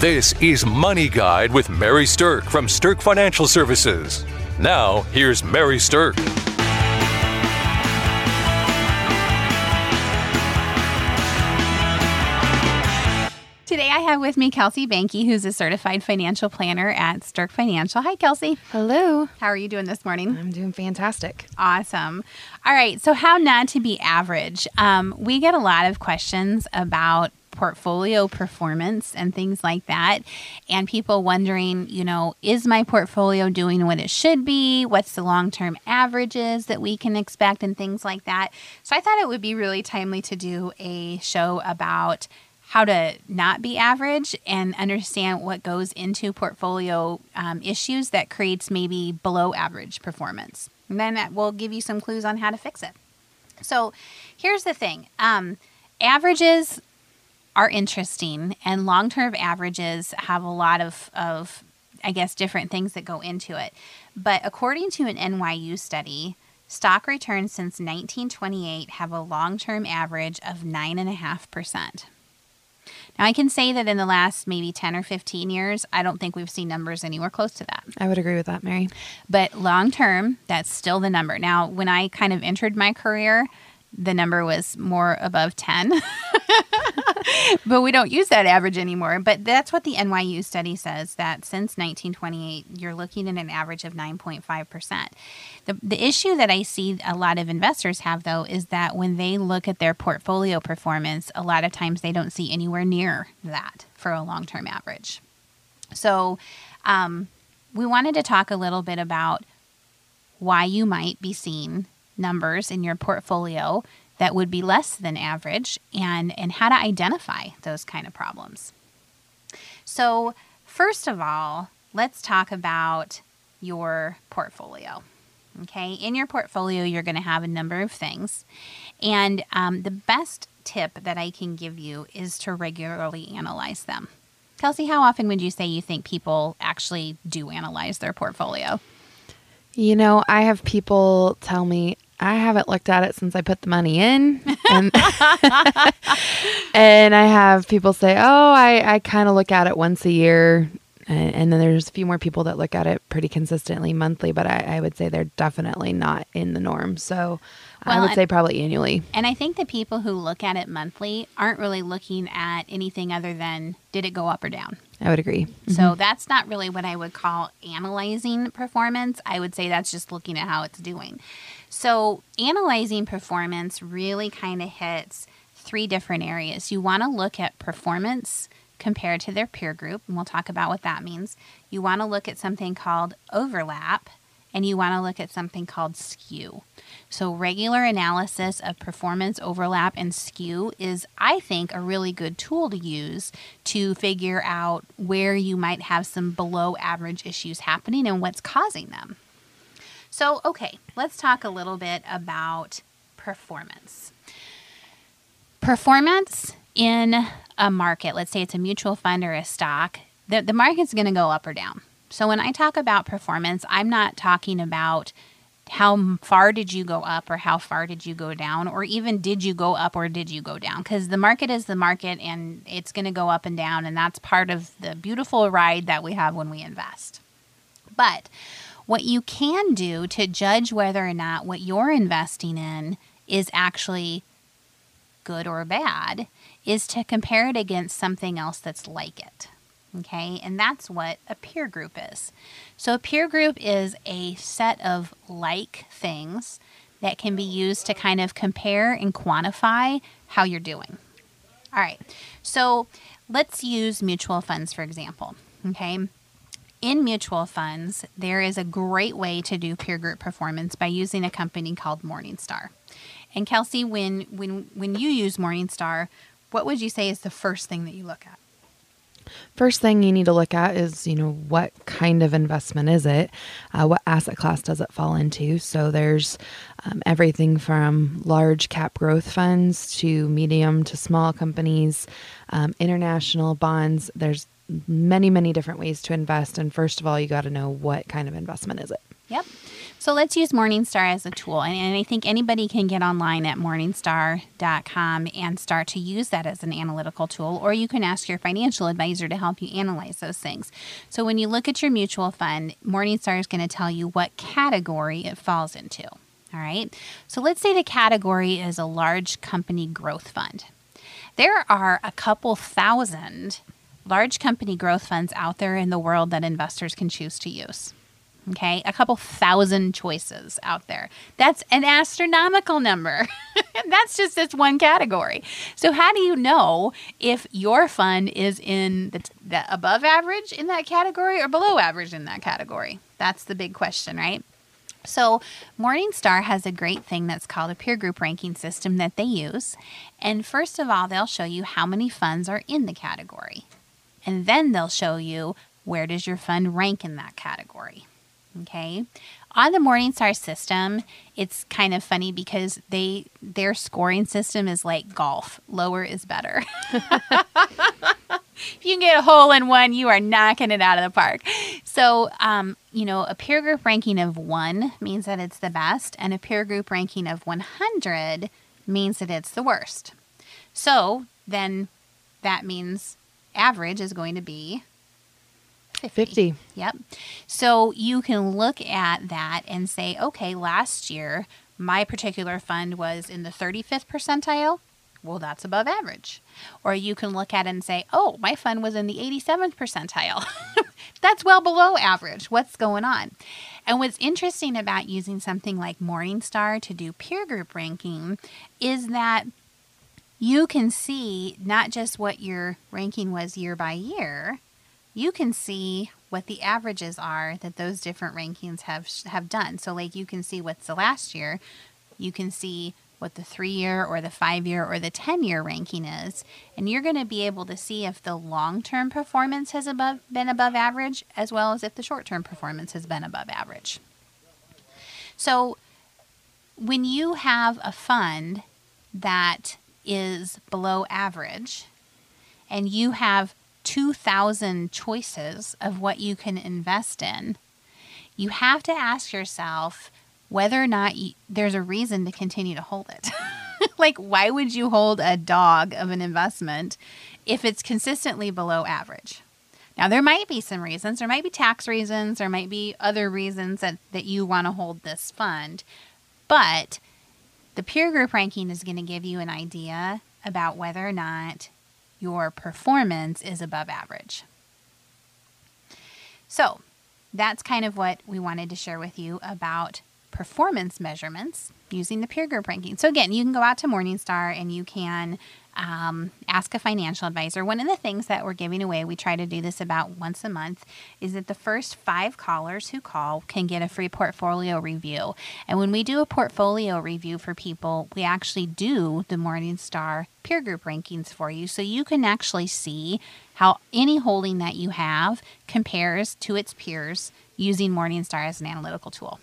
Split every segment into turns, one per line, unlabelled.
This is Money Guide with Mary Sterk from Sterk Financial Services. Now, here's Mary Sterk.
Today I have with me Kelsey Banky, who's a certified financial planner at Sterk Financial. Hi, Kelsey.
Hello.
How are you doing this morning?
I'm doing fantastic.
Awesome. All right. So, how not to be average? Um, we get a lot of questions about portfolio performance and things like that. And people wondering, you know, is my portfolio doing what it should be? What's the long term averages that we can expect and things like that? So, I thought it would be really timely to do a show about how to not be average and understand what goes into portfolio um, issues that creates maybe below average performance. And then that will give you some clues on how to fix it. So here's the thing um, averages are interesting, and long term averages have a lot of, of, I guess, different things that go into it. But according to an NYU study, stock returns since 1928 have a long term average of 9.5%. Now, I can say that in the last maybe 10 or 15 years, I don't think we've seen numbers anywhere close to that.
I would agree with that, Mary.
But long term, that's still the number. Now, when I kind of entered my career, the number was more above 10. but we don't use that average anymore. But that's what the NYU study says that since 1928, you're looking at an average of 9.5%. The, the issue that I see a lot of investors have, though, is that when they look at their portfolio performance, a lot of times they don't see anywhere near that for a long term average. So, um, we wanted to talk a little bit about why you might be seeing numbers in your portfolio that would be less than average and, and how to identify those kind of problems. So, first of all, let's talk about your portfolio. Okay, in your portfolio, you're going to have a number of things. And um, the best tip that I can give you is to regularly analyze them. Kelsey, how often would you say you think people actually do analyze their portfolio?
You know, I have people tell me, I haven't looked at it since I put the money in. And, and I have people say, oh, I, I kind of look at it once a year. And, and, then there's a few more people that look at it pretty consistently monthly, but I, I would say they're definitely not in the norm. So well, I would say probably annually.
And I think the people who look at it monthly aren't really looking at anything other than did it go up or down?
I would agree.
So mm-hmm. that's not really what I would call analyzing performance. I would say that's just looking at how it's doing. So analyzing performance really kind of hits three different areas. You want to look at performance compared to their peer group, and we'll talk about what that means. You want to look at something called overlap, and you want to look at something called skew. So, regular analysis of performance overlap and skew is, I think, a really good tool to use to figure out where you might have some below average issues happening and what's causing them. So, okay, let's talk a little bit about performance. Performance in a market, let's say it's a mutual fund or a stock, the, the market's going to go up or down. So, when I talk about performance, I'm not talking about how far did you go up or how far did you go down or even did you go up or did you go down because the market is the market and it's going to go up and down and that's part of the beautiful ride that we have when we invest but what you can do to judge whether or not what you're investing in is actually good or bad is to compare it against something else that's like it Okay, and that's what a peer group is. So, a peer group is a set of like things that can be used to kind of compare and quantify how you're doing. All right, so let's use mutual funds for example. Okay, in mutual funds, there is a great way to do peer group performance by using a company called Morningstar. And Kelsey, when when when you use Morningstar, what would you say is the first thing that you look at?
First thing you need to look at is, you know, what kind of investment is it? Uh, what asset class does it fall into? So there's um, everything from large cap growth funds to medium to small companies, um, international bonds. There's many, many different ways to invest. And first of all, you got to know what kind of investment is it.
Yep. So let's use Morningstar as a tool. And, and, I think anybody can get online at morningstar.com and start to use that as an analytical tool, or you can ask your financial advisor to help you analyze those things. So when you look at your mutual fund, Morningstar is going to tell you what category it falls into. All right. So let's say the category is a large company growth fund. There are a couple thousand large company growth funds out there in the world that investors can choose to use. Okay, a couple thousand choices out there. That's an astronomical number. That's just this one category. So, how do you know if your fund is in the, the above average in that category or below average in that category? That's the big question, right? So, Morningstar has a great thing that's called a peer group ranking system that they use. And first of all, they'll show you how many funds are in the category. And then they'll show you where does your fund rank in that category. Okay. On the Morningstar system, it's kind of funny because they their scoring system is like golf. Lower is better. if you can get a hole in one, you are knocking it out of the park. So, um, you know, a peer group ranking of one means that it's the best, and a peer group ranking of 100 means that it's the worst. So then that means average is going to be 50.
50.
Yep. So you can look at that and say, okay, last year my particular fund was in the 35th percentile. Well, that's above average. Or you can look at it and say, oh, my fund was in the 87th percentile. that's well below average. What's going on? And what's interesting about using something like Morningstar to do peer group ranking is that you can see not just what your ranking was year by year, you can see what the averages are that those different rankings have have done. So like you can see what's the last year, you can see what the 3-year or the 5-year or the 10-year ranking is, and you're going to be able to see if the long-term performance has above been above average as well as if the short-term performance has been above average. So when you have a fund that is below average and you have 2,000 choices of what you can invest in, you have to ask yourself whether or not you, there's a reason to continue to hold it. like, why would you hold a dog of an investment if it's consistently below average? Now, there might be some reasons. There might be tax reasons. There might be other reasons that, that you want to hold this fund. But the peer group ranking is going to give you an idea about whether or not your performance is above average. So, that's kind of what we wanted to share with you about performance measurements using the peer group ranking. So, again, you can go out to Morningstar and you can um, ask a financial advisor. One of the things that we're giving away, we try to do this about once a month, is that the first five callers who call can get a free portfolio review. And when we do a portfolio review for people, we actually do the Morningstar peer group rankings for you so you can actually see how any holding that you have compares to its peers using Morningstar as an analytical tool.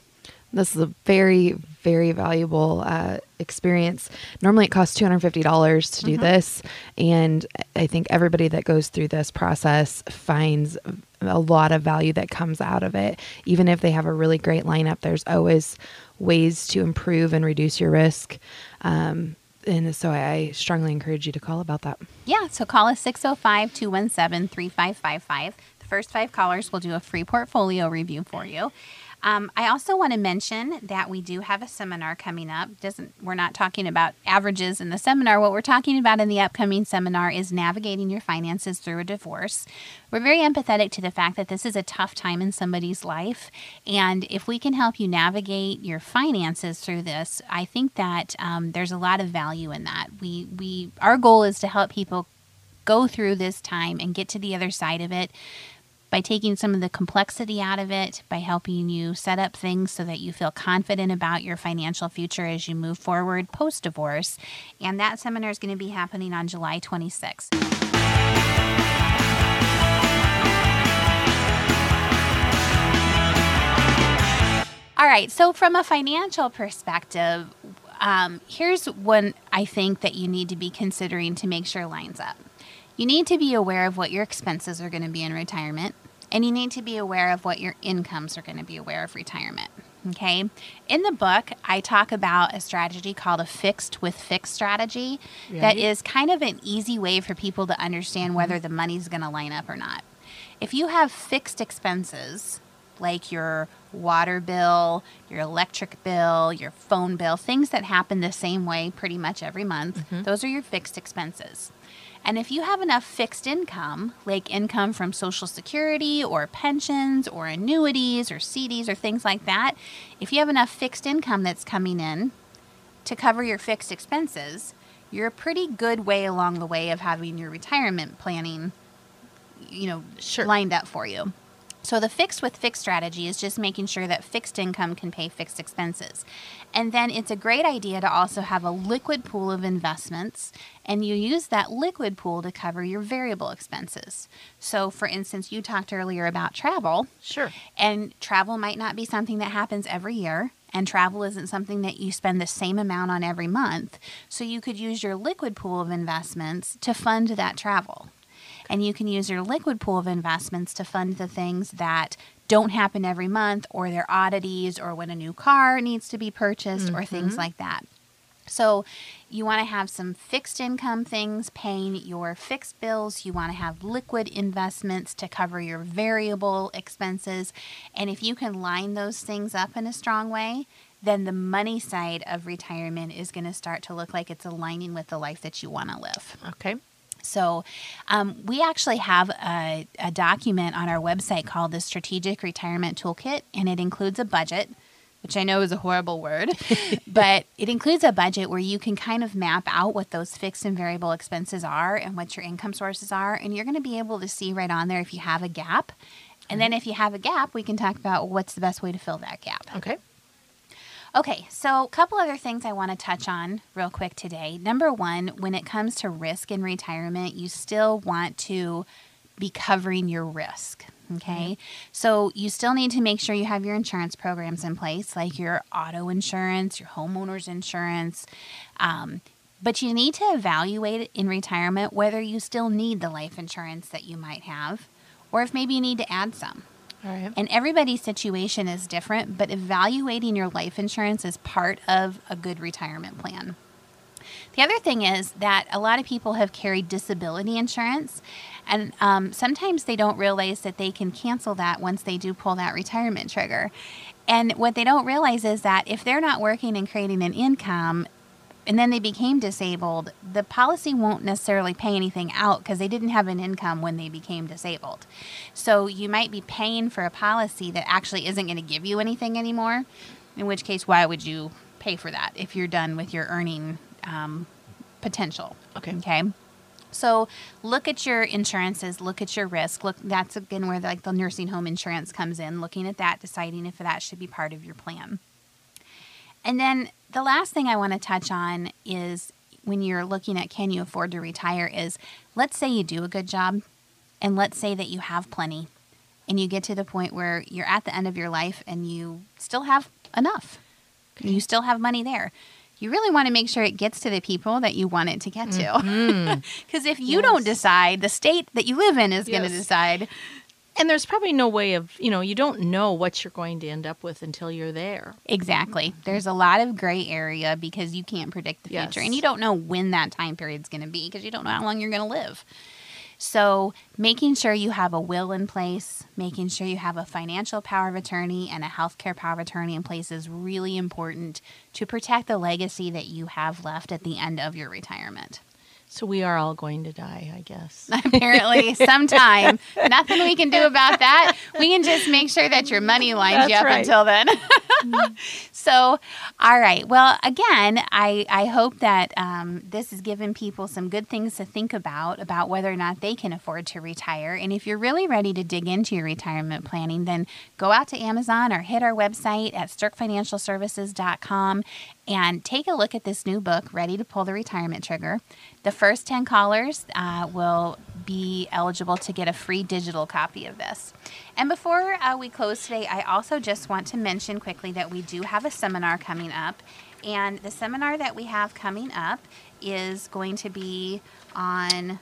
This is a very, very valuable uh, experience. Normally, it costs two hundred fifty dollars to do mm-hmm. this, and I think everybody that goes through this process finds a lot of value that comes out of it. Even if they have a really great lineup, there's always ways to improve and reduce your risk. Um, and so I strongly encourage you to call about that.
Yeah, so call us 605 217 3555. The first five callers will do a free portfolio review for you. Um, I also want to mention that we do have a seminar coming up. Doesn't we're not talking about averages in the seminar. What we're talking about in the upcoming seminar is navigating your finances through a divorce. We're very empathetic to the fact that this is a tough time in somebody's life, and if we can help you navigate your finances through this, I think that um, there's a lot of value in that. We we our goal is to help people go through this time and get to the other side of it by taking some of the complexity out of it, by helping you set up things so that you feel confident about your financial future as you move forward post divorce. And that seminar is going to be happening on July 26th. All right, so from a financial perspective, um, here's one I think that you need to be considering to make sure lines up. You need to be aware of what your expenses are going to be in retirement. And you need to be aware of what your incomes are going to be aware of retirement. Okay. In the book, I talk about a strategy called a fixed with fixed strategy that
Right.
is kind of an easy way for people to understand mm-hmm. whether the money's going to line up or not. If you have fixed expenses, like your water bill, your electric bill, your phone bill, things that happen the same way pretty much every month, mm-hmm. those are your fixed expenses. And if you have enough fixed income, like income from Social Security or pensions or annuities or CDs or things like that, if you have enough fixed income that's coming in to cover your fixed expenses, you're a pretty good way along the way of having your retirement planning, you know,
Sure.
lined up for you. So the fixed with fixed strategy is just making sure that fixed income can pay fixed expenses. And then it's a great idea to also have a liquid pool of investments and you use that liquid pool to cover your variable expenses. So for instance, you talked earlier about travel.
Sure.
And travel might not be something that happens every year. And travel isn't something that you spend the same amount on every month. So you could use your liquid pool of investments to fund that travel. And you can use your liquid pool of investments to fund the things that don't happen every month, or their oddities, or when a new car needs to be purchased, or things mm-hmm. like that. So, you want to have some fixed income things paying your fixed bills. You want to have liquid investments to cover your variable expenses. And if you can line those things up in a strong way, then the money side of retirement is going to start to look like it's aligning with the life that you want to live.
Okay.
So, um, we actually have a, a document on our website called the Strategic Retirement Toolkit, and it includes a budget, which I know is a horrible word, but it includes a budget where you can kind of map out what those fixed and variable expenses are and what your income sources are. And you're going to be able to see right on there if you have a gap. And then if you have a gap, we can talk about what's the best way to fill that gap.
Okay.
Okay, so a couple other things I want to touch on real quick today. Number one, when it comes to risk in retirement, you still want to be covering your risk. Okay, so you still need to make sure you have your insurance programs in place, like your auto insurance, your homeowner's insurance. Um, but you need to evaluate in retirement whether you still need the life insurance that you might have, or if maybe you need to add some.
Right.
And everybody's situation is different, but evaluating your life insurance is part of a good retirement plan. The other thing is that a lot of people have carried disability insurance, and um, sometimes they don't realize that they can cancel that once they do pull that retirement trigger. And what they don't realize is that if they're not working and creating an income, and then they became disabled, the policy won't necessarily pay anything out because they didn't have an income when they became disabled. So you might be paying for a policy that actually isn't going to give you anything anymore. In which case, why would you pay for that if you're done with your earning um, potential?
Okay.
Okay. So look at your insurances, look at your risk. Look, that's again where like the nursing home insurance comes in. Looking at that, deciding if that should be part of your plan. And then the last thing I want to touch on is when you're looking at can you afford to retire is let's say you do a good job and let's say that you have plenty and you get to the point where you're at the end of your life and you still have enough. You still have money there. You really want to make sure it gets to the people that you want it to get to. Mm-hmm. Because if you don't decide, the state that you live in is going to decide.
And there's probably no way of, you know, you don't know what you're going to end up with until you're there.
Exactly. There's a lot of gray area because you can't predict the
Yes.
future and you don't know when that time period's going to be because you don't know how long you're going to live. So, making sure you have a will in place, making sure you have a financial power of attorney and a healthcare power of attorney in place is really important to protect the legacy that you have left at the end of your retirement.
So we are all going to die, I guess.
Apparently, sometime. Nothing we can do about that. We can just make sure that your money lines you up
right.
until then. so, all right. Well, again, I, I hope that um, this has given people some good things to think about, about whether or not they can afford to retire. And if you're really ready to dig into your retirement planning, then go out to Amazon or hit our website at sterkfinancialservices.com and take a look at this new book, Ready to Pull the Retirement Trigger. The first 10 callers uh, will be eligible to get a free digital copy of this. And before uh, we close today, I also just want to mention quickly that we do have a seminar coming up. And the seminar that we have coming up is going to be on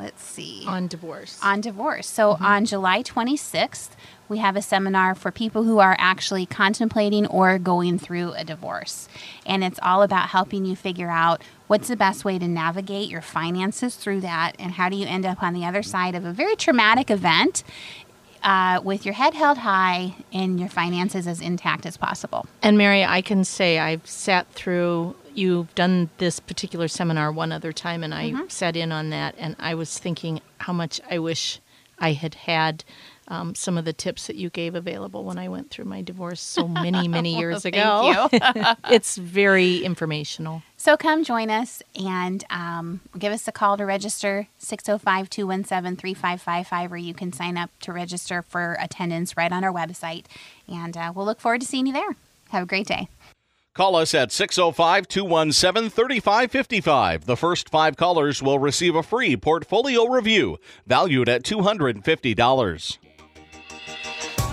let's see.
On divorce.
on divorce. So mm-hmm. on July 26th, we have a seminar for people who are actually contemplating or going through a divorce. And it's all about helping you figure out what's the best way to navigate your finances through that and how do you end up on the other side of a very traumatic event uh, with your head held high and your finances as intact as possible.
And Mary, I can say I've sat through. You've done this particular seminar one other time, and I sat in on that, and I was thinking how much I wish I had had um, some of the tips that you gave available when I went through my divorce so many, many years
Thank
ago.
you.
it's very informational.
So come join us and um, give us a call to register 605 217 3555, or you can sign up to register for attendance right on our website. And uh, we'll look forward to seeing you there. Have a great day.
Call us at 605 217 3555. The first five callers will receive a free portfolio review valued at $250.